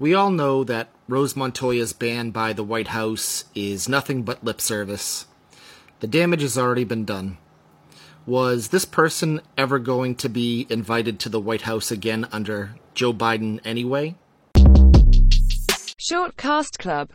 We all know that Rose Montoya's ban by the White House is nothing but lip service. The damage has already been done. Was this person ever going to be invited to the White House again under Joe Biden anyway? Short Cast Club